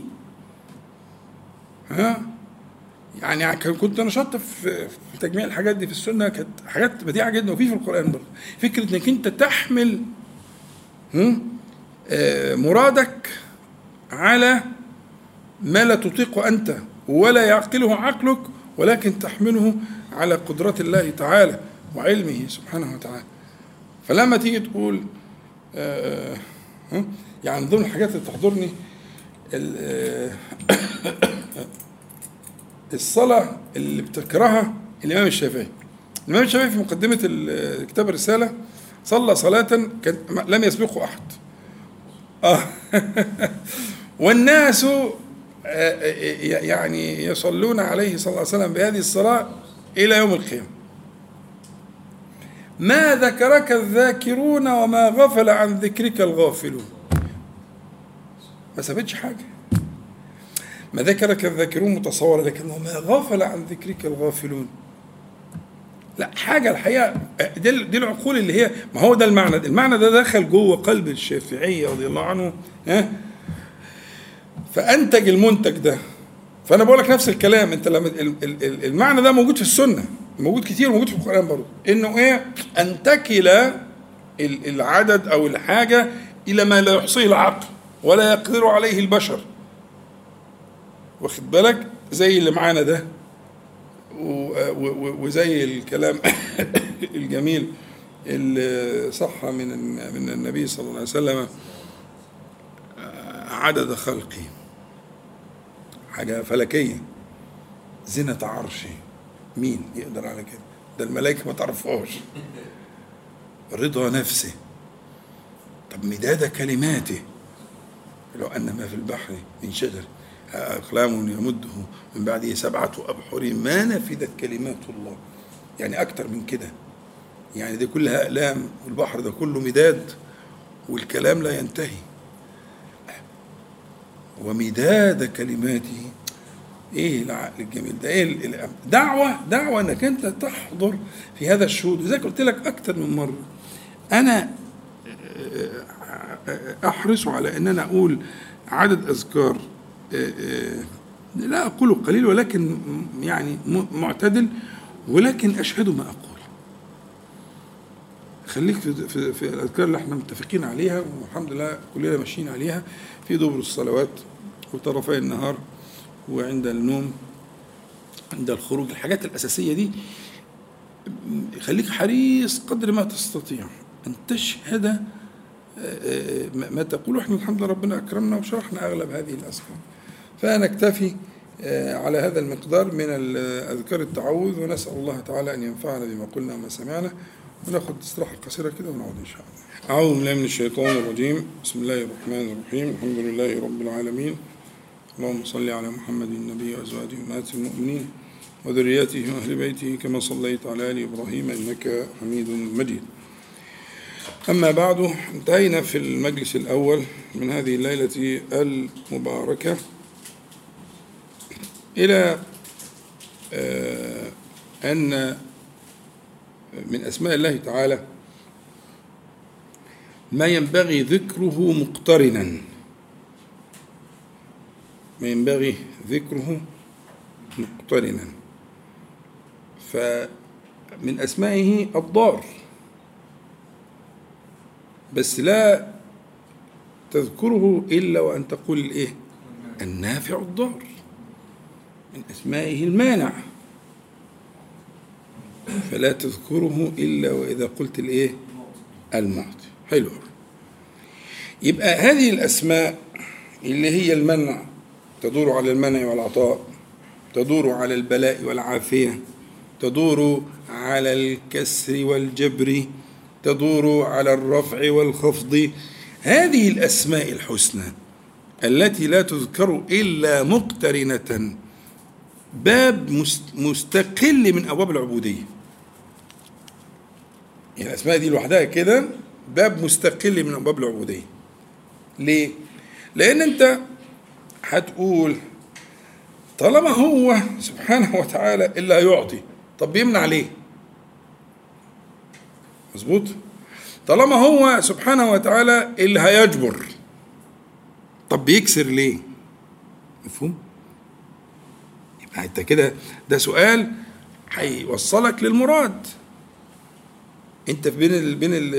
ها؟ يعني كنت أنا في تجميع الحاجات دي في السنة كانت حاجات بديعة جدا وفي في القرآن برضه. فكرة إنك أنت تحمل آه، مرادك على ما لا تطيقه أنت ولا يعقله عقلك ولكن تحمله على قدرة الله تعالى وعلمه سبحانه وتعالى. فلما تيجي تقول آه، آه، يعني ضمن الحاجات اللي تحضرني آه، الصلاة اللي بتكرهها الإمام الشافعي. الإمام الشافعي في مقدمة كتاب الرسالة صلى صلاة كان لم يسبقه أحد. آه والناس يعني يصلون عليه صلى الله عليه وسلم بهذه الصلاة إلى يوم القيامة. ما ذكرك الذاكرون وما غفل عن ذكرك الغافلون؟ ما سابتش حاجة. ما ذكرك الذاكرون متصورة لكن وما غفل عن ذكرك الغافلون؟ لا حاجة الحقيقة دي, دي العقول اللي هي ما هو ده المعنى. المعنى ده دخل جوه قلب الشافعي رضي الله عنه ها فأنتج المنتج ده. فأنا بقول لك نفس الكلام أنت لما المعنى ده موجود في السنة موجود كتير موجود في القرآن برضه. إنه إيه؟ أن تكل العدد أو الحاجة إلى ما لا يحصيه العقل ولا يقدر عليه البشر. واخد بالك؟ زي اللي معانا ده. وزي الكلام الجميل اللي صح من من النبي صلى الله عليه وسلم عدد خلقي. حاجة فلكية. زنة عرشي مين يقدر على كده؟ ده الملائكة ما تعرفهاش. رضا نفسه. طب مداد كلماته. لو أن ما في البحر من شجر أقلام يمده. من بعده سبعة أبحر ما نفدت كلمات الله. يعني أكتر من كده. يعني دي كلها أقلام والبحر ده كله مداد والكلام لا ينتهي. ومداد كلماته. إيه العقل الجميل ده؟ إيه دعوة دعوة إنك أنت تحضر في هذا الشهود. زي قلت لك أكتر من مرة أنا أحرص على إن أنا أقول عدد أذكار لا أقول قليل ولكن يعني معتدل ولكن أشهد ما أقول. خليك في, في, في الأذكار اللي إحنا متفقين عليها والحمد لله كلنا ماشيين عليها. في دبر الصلوات وطرفي النهار وعند النوم عند الخروج. الحاجات الأساسية دي خليك حريص قدر ما تستطيع أن تشهد ما تقول. إحنا الحمد لله ربنا أكرمنا وشرحنا أغلب هذه الأذكار فنكتفي على هذا المقدار من أذكار التعوذ ونسأل الله تعالى أن ينفعنا بما قلنا وما سمعنا وناخد استراحة قصيرة كده ونعود إن شاء الله. أعوذ بالله من الشيطان الرجيم. بسم الله الرحمن الرحيم. الحمد لله رب العالمين. اللهم صل على محمد النبي وأزواجه أمهات المؤمنين وذرياته وأهل بيته كما صليت على آل إبراهيم إنك حميد مجيد. أما بعد انتهينا في المجلس الأول من هذه الليلة المباركة إلى أن من أسماء الله تعالى ما ينبغي ذكره مقترنا. ما ينبغي ذكره مقترنا. فمن أسمائه الضار. بس لا تذكره إلا وأن تقول الإيه النافع الضار. من أسمائه المانع. فلا تذكره إلا وإذا قلت الإيه؟ المعطي. حلو. يبقى هذه الأسماء اللي هي المنع تدور على المنع والعطاء تدور على البلاء والعافية تدور على الكسر والجبر تدور على الرفع والخفض. هذه الأسماء الحسنى التي لا تذكر إلا مقترنة باب مستقل من أبواب العبودية. يعني الأسماء دي لوحدها كده باب مستقل من أبواب العبودية ليه؟ لأن أنت هتقول طالما هو سبحانه وتعالى اللي هيعطي طب بيمنع ليه؟ مظبوط؟ طالما هو سبحانه وتعالى اللي هيجبر طب بيكسر ليه؟ مفهوم؟ يبقى انت كده ده سؤال هيوصلك للمراد انت بين ال بين ال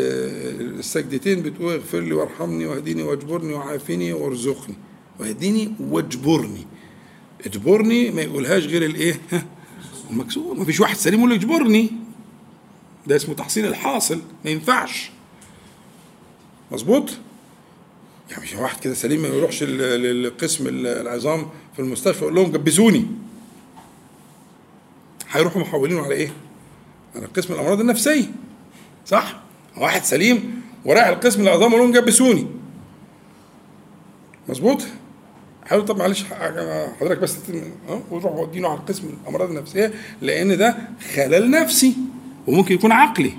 السجدتين بتقول اغفر لي وارحمني واهدني واجبرني وعافني وارزقني. واهدني واجبرني. اجبرني ما يقولهاش غير الايه؟ المكسور. ما فيش واحد سليم يقول اجبرني. ده اسمه تحصيل الحاصل. ما ينفعش. مظبوط؟ يعني مش واحد كده سليم ما يروحش لقسم العظام في المستشفى يقول لهم جبسوني هيروحوا محولينه على إيه؟ على قسم الأمراض النفسية. صح؟ واحد سليم ورايح القسم العظام لهم جبسوني مظبوط؟ حاول طب معلش حضرتك بس وتروح ودينه على قسم الأمراض النفسية لأن ده خلل نفسي وممكن يكون عقلي.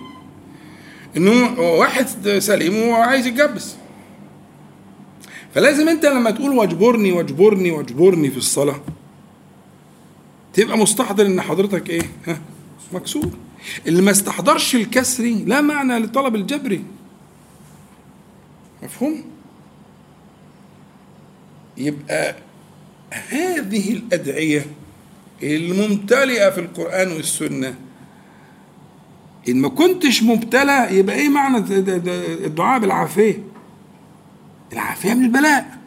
إنه واحد سليم وعايز يتجبس. فلازم أنت لما تقول واجبرني واجبرني واجبرني في الصلاة تبقى مستحضر إن حضرتك إيه؟ ها مكسور. اللي ما استحضرش الكسري لا معنى لطلب الجبري مفهوم؟ يبقى هذه الأدعية الممتلئة في القرآن والسنة إن ما كنتش مبتلى يبقى إيه معنى الدعاء بالعافية؟ العافية من البلاء.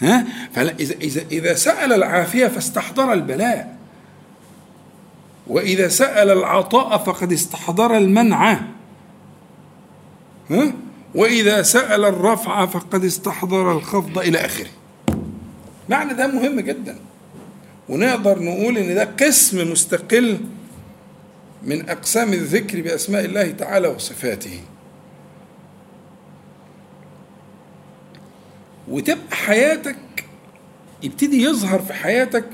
ها؟ فإذا إذا إذا سأل العافية فاستحضر البلاء. وإذا سأل العطاء فقد استحضر المنع. ها؟ وإذا سأل الرفع فقد استحضر الخفض إلى آخره. معنى ده مهم جدا. ونقدر نقول إن ده قسم مستقل من أقسام الذكر بأسماء الله تعالى وصفاته. وتبقى حياتك يبتدي يظهر في حياتك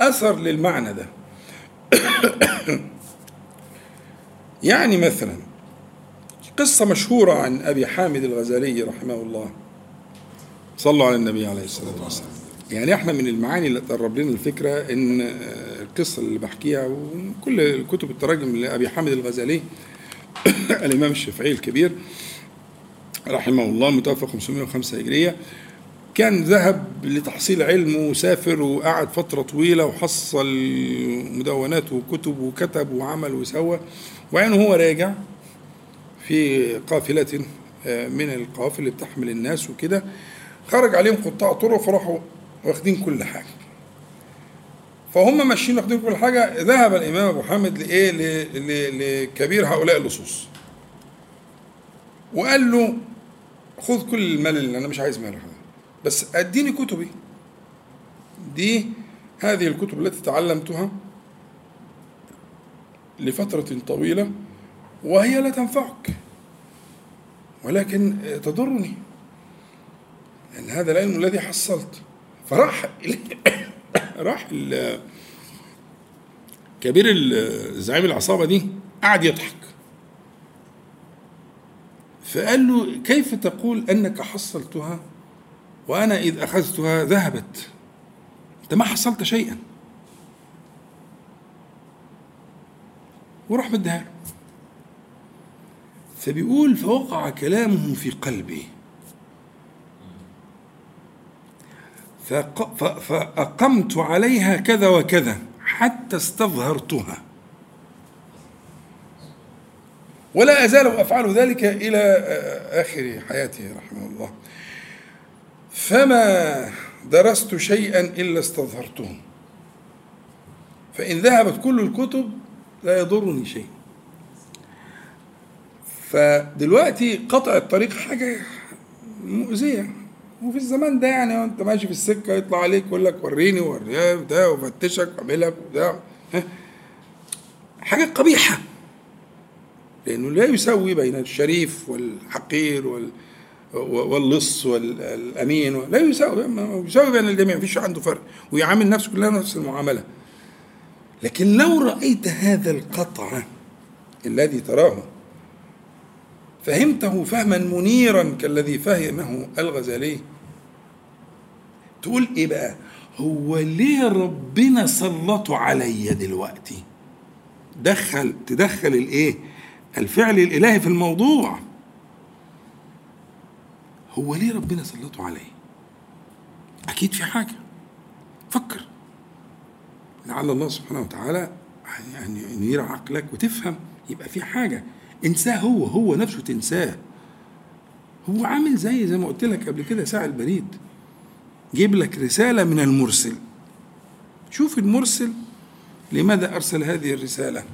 أثر للمعنى ده. يعني مثلا قصة مشهورة عن أبي حامد الغزالي رحمه الله صلوا على النبي عليه الصلاة والسلام. يعني إحنا من المعاني اللي تقرب لنا الفكرة إن القصة اللي بحكيها وكل كتب التراجم لأبي حامد الغزالي الإمام الشافعي الكبير رحمه الله المتوفى 505 هجرية. كان ذهب لتحصيل علم وسافر وقعد فترة طويلة وحصل مدونات وكتب وكتب وعمل وسوى. وعين هو راجع في قافلة من القوافل اللي بتحمل الناس وكده. خرج عليهم قطاع طرق فراحوا واخدين كل حاجة. فهم ماشيين واخدين كل حاجة. ذهب الإمام أبو حامد لإيه؟ لكبير هؤلاء اللصوص. وقال له خذ كل المال اللي أنا مش عايز مال بس اديني كتبي. دي هذه الكتب التي تعلمتها لفترة طويلة وهي لا تنفعك ولكن تضرني لأن هذا العلم الذي حصلت. فراح راح كبير زعيم العصابة دي قعد يضحك. فقال له كيف تقول أنك حصلتها؟ وأنا إذ أخذتها ذهبت. أنت ما حصلت شيئا. وراح بدها. فبيقول فوقع كلامه في قلبي. فأقمت عليها كذا وكذا حتى استظهرتها. ولا أزال أفعل ذلك إلى آخر حياته رحمه الله. فما درست شيئا إلا استظهرته. فإن ذهبت كل الكتب لا يضرني شيء. فدلوقتي قطع الطريق حاجة مؤذية. وفي الزمان ده يعني وأنت ماشي في السكة يطلع عليك يقول لك وريني وريها ده وفتشك واعملك وبتاع. حاجة قبيحة. لأنه لا يسوي بين الشريف والحقير وال واللص والامين لا يساوي يساوي بين الجميع مفيش عنده فرق. ويعامل نفسه كلها نفس المعاملة. لكن لو رأيت هذا القطع الذي تراه فهمته فهما منيرا كالذي فهمه الغزالي. تقول إيه بقى؟ هو ليه ربنا سلطه عليا دلوقتي؟ دخل تدخل الإيه؟ الفعل الإلهي في الموضوع. هو ليه ربنا سلطه عليه؟ أكيد في حاجة. فكر. لعل الله سبحانه وتعالى يعني ينير عقلك وتفهم. يبقى في حاجة. انساه هو. هو نفسه تنساه. هو عامل زي زي ما قلت لك قبل كده ساعة البريد. جيب لك رسالة من المرسل. شوف المرسل. لماذا أرسل هذه الرسالة؟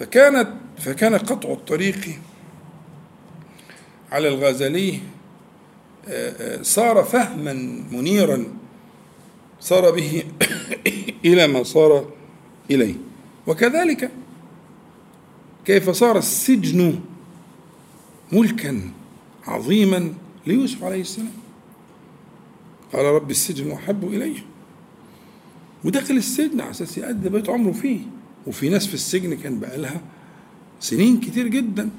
فكانت فكان قطع الطريق على الغزالي صار فهما منيرا صار به إلى ما صار إليه. وكذلك كيف صار السجن ملكا عظيما ليوسف عليه السلام؟ قال رب السجن أحب الي ودخل السجن على أساس يأدي بيت عمره فيه. وفي ناس في السجن كان بقالها سنين كتير جدا.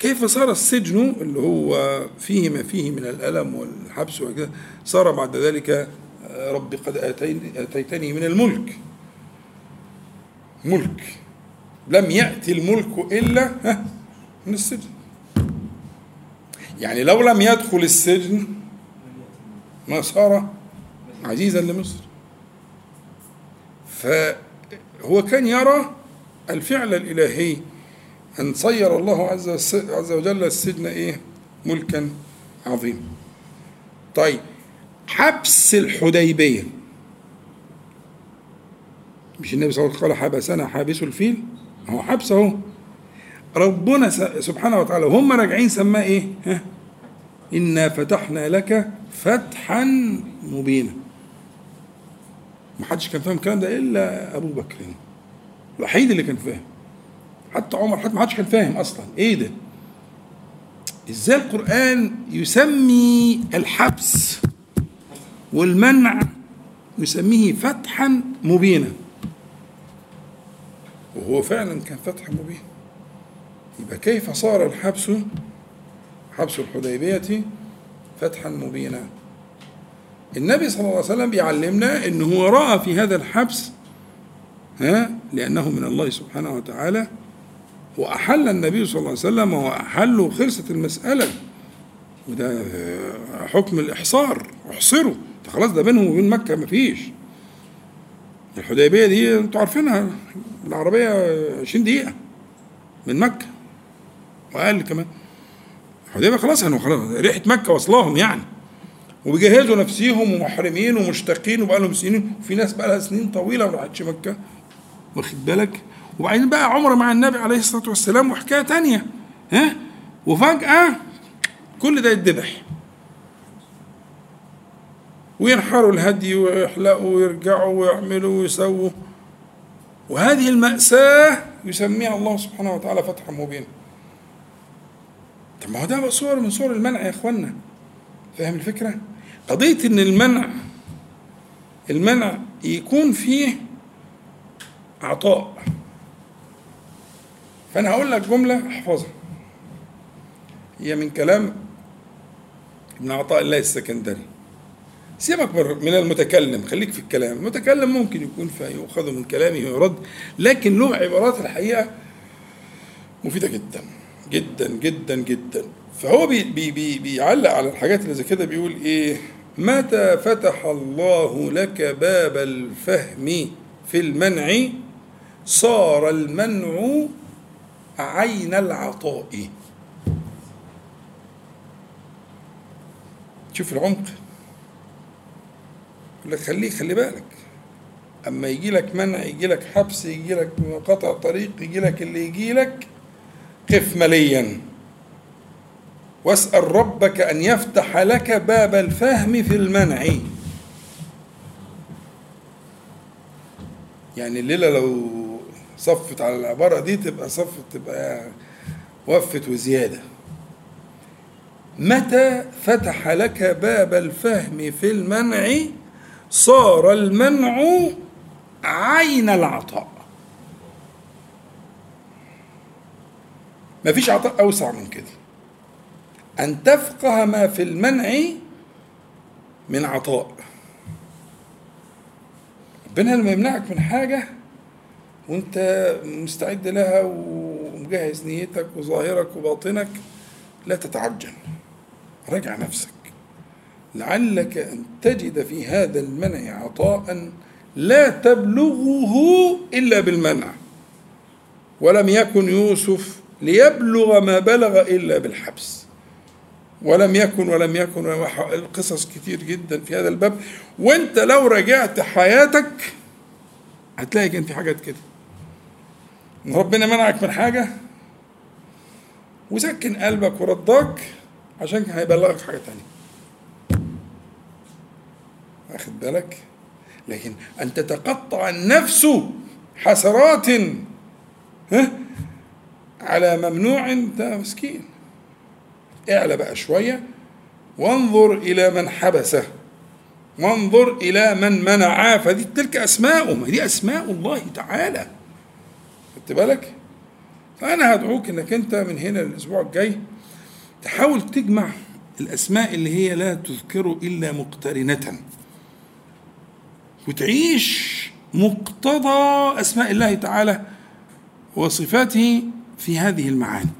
كيف صار السجن اللي هو فيه ما فيه من الألم والحبس وكذا؟ صار بعد ذلك رب قد آتيتني من الملك. ملك. لم يأتي الملك إلا من السجن. يعني لو لم يدخل السجن ما صار عزيزا لمصر. فهو كان يرى الفعل الإلهي أن صير الله عز, وجل السجن إيه؟ ملكا عظيما طيب حبس الحديبية. مش النبي صلى الله عليه وسلم قال حبسنا حابس الفيل؟ هو حبس أهو. ربنا سبحانه وتعالى وهم راجعين سماه إيه؟ ها؟ إنا فتحنا لك فتحا مبينا. ما حدش كان فاهم الكلام ده إلا أبو بكر. الوحيد اللي كان فاهم. حتى عمر حتى ما حدش كان فاهم أصلا. إيه ده؟ إزاي القرآن يسمي الحبس والمنع يسميه فتحا مبينا؟ وهو فعلا كان فتح مبين. يبقى كيف صار الحبس؟ حبس الحديبية فتحا مبينا. النبي صلى الله عليه وسلم بيعلمنا انه هو رأى في هذا الحبس ها لأنه من الله سبحانه وتعالى وأحل النبي صلى الله عليه وسلم وأحل وخلصت المسألة. وده حكم الإحصار. احصروا. خلاص ده بينهم وبين مكة مفيش. الحديبية دي أنتوا عارفينها العربية 20 دقيقة من مكة. وأقل كمان. الحديبية خلاص يعني خلاص ريحة مكة وصلاهم يعني. وبيجهزوا نفسيهم ومحرمين ومشتاقين وبقى لهم سنين. وفي ناس بقى لها سنين طويلة ما راحتش مكة. واخد بالك؟ وبعدين بقى عمره مع النبي عليه الصلاة والسلام وحكاية تانية. ها؟ وفجأة كل ده يتذبح. وينحروا الهدي ويحلقوا ويرجعوا ويعملوا ويسووا. وهذه المأساة يسميها الله سبحانه وتعالى فتحا مبينا. طب ما هو ده صور من صور المنع يا اخوانا فاهم الفكرة؟ قضية إن المنع المنع يكون فيه عطاء. فأنا هقول لك جملة أحفظها. هي من كلام ابن عطاء الله السكندري. سيبك من المتكلم خليك في الكلام. المتكلم ممكن يكون فيؤخذ من كلامه ويرد لكن له عبارات الحقيقة مفيدة جدا جدا جدا جدا. فهو بي بي بي بيعلق على الحاجات اللي زي كده بيقول إيه؟ متى فتح الله لك باب الفهم في المنع؟ صار المنع عين العطاء. شوف العمق. يقول لك خليه خلي بالك. أما يجي لك منع يجي لك حبس يجي لك قطع طريق يجي لك اللي يجي لك قف مليا. واسأل ربك أن يفتح لك باب الفهم في المنع. يعني الليلة لو صفت على العبارة دي تبقى صفت تبقى وفت وزيادة. متى فتح لك باب الفهم في المنع؟ صار المنع عين العطاء. ما فيش عطاء أوسع من كده. أن تفقه ما في المنع من عطاء. ربنا لما يمنعك من حاجة؟ وانت مستعد لها ومجهز نيتك وظاهرك وباطنك لا تتعجل. راجع نفسك. لعلك أن تجد في هذا المنع عطاء لا تبلغه إلا بالمنع. ولم يكن يوسف ليبلغ ما بلغ إلا بالحبس. ولم يكن ولم يكن القصص كتير جدا في هذا الباب. وانت لو رجعت حياتك هتلاقي كان في حاجات كده. ان ربنا منعك من حاجة؟ وسكن قلبك ورضاك عشان هيبلغك حاجة تانية. واخد بالك؟ لكن أن تتقطع النفس حسرات ها؟ على ممنوع انت مسكين. اعلى بقى شوية. وانظر إلى من حبسه وانظر إلى من منعاه فدي تلك ما دي أسماء الله تعالى. بالك؟ فأنا هدعوك إنك أنت من هنا الأسبوع الجاي تحاول تجمع الأسماء اللي هي لا تذكر إلا مقترنة. وتعيش مقتضى أسماء الله تعالى وصفاته في هذه المعاني.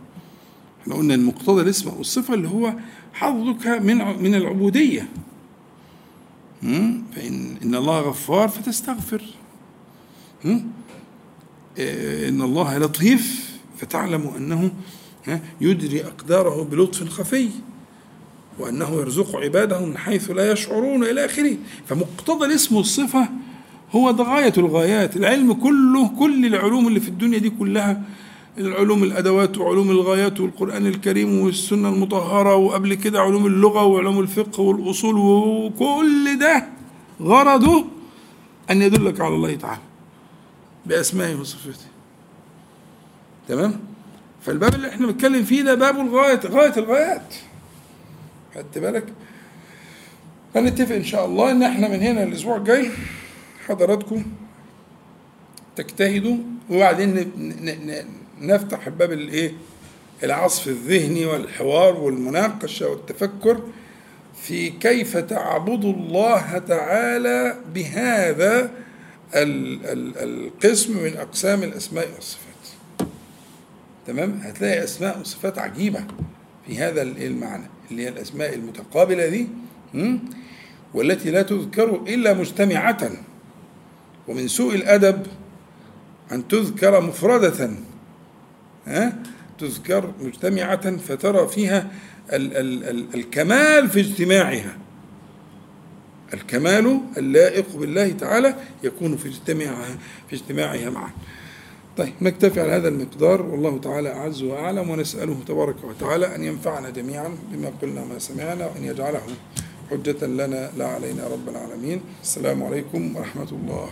إحنا قلنا المقتضى الاسم والصفة اللي هو حظك من من العبودية. فإن إن الله غفار فتستغفر. إن الله لطيف فتعلم أنه يدري أقداره بلطف خفي وأنه يرزق عباده من حيث لا يشعرون إلى آخره. فمقتضى الاسم والصفة هو ده غاية الغايات. العلم كله كل العلوم اللي في الدنيا دي كلها العلوم الأدوات وعلوم الغايات والقرآن الكريم والسنة المطهرة وقبل كده علوم اللغة وعلوم الفقه والأصول وكل ده غرضه أن يدلك على الله تعالى. بأسمائه وصفاته. تمام؟ فالباب اللي إحنا بنتكلم فيه ده باب الغاية غاية الغايات. خدت بالك؟ فنتفق إن شاء الله إن إحنا من هنا الأسبوع الجاي حضراتكم تجتهدوا وبعدين نفتح باب الإيه؟ العصف الذهني والحوار والمناقشة والتفكر في كيف تعبد الله تعالى بهذا القسم من أقسام الأسماء والصفات. تمام؟ هتلاقي أسماء وصفات عجيبة في هذا المعنى اللي هي الأسماء المتقابلة دي والتي لا تذكر إلا مجتمعة. ومن سوء الأدب أن تذكر مفردة. ها؟ تذكر مجتمعة فترى فيها ال ال ال الكمال في اجتماعها. الكمال اللائق بالله تعالى يكون في اجتماعها في اجتماعها معا. طيب نكتفي على هذا المقدار. والله تعالى أعز وأعلم ونسأله تبارك وتعالى أن ينفعنا جميعا بما قلنا وما سمعنا وأن يجعله حجة لنا لا علينا رب العالمين. السلام عليكم ورحمة الله.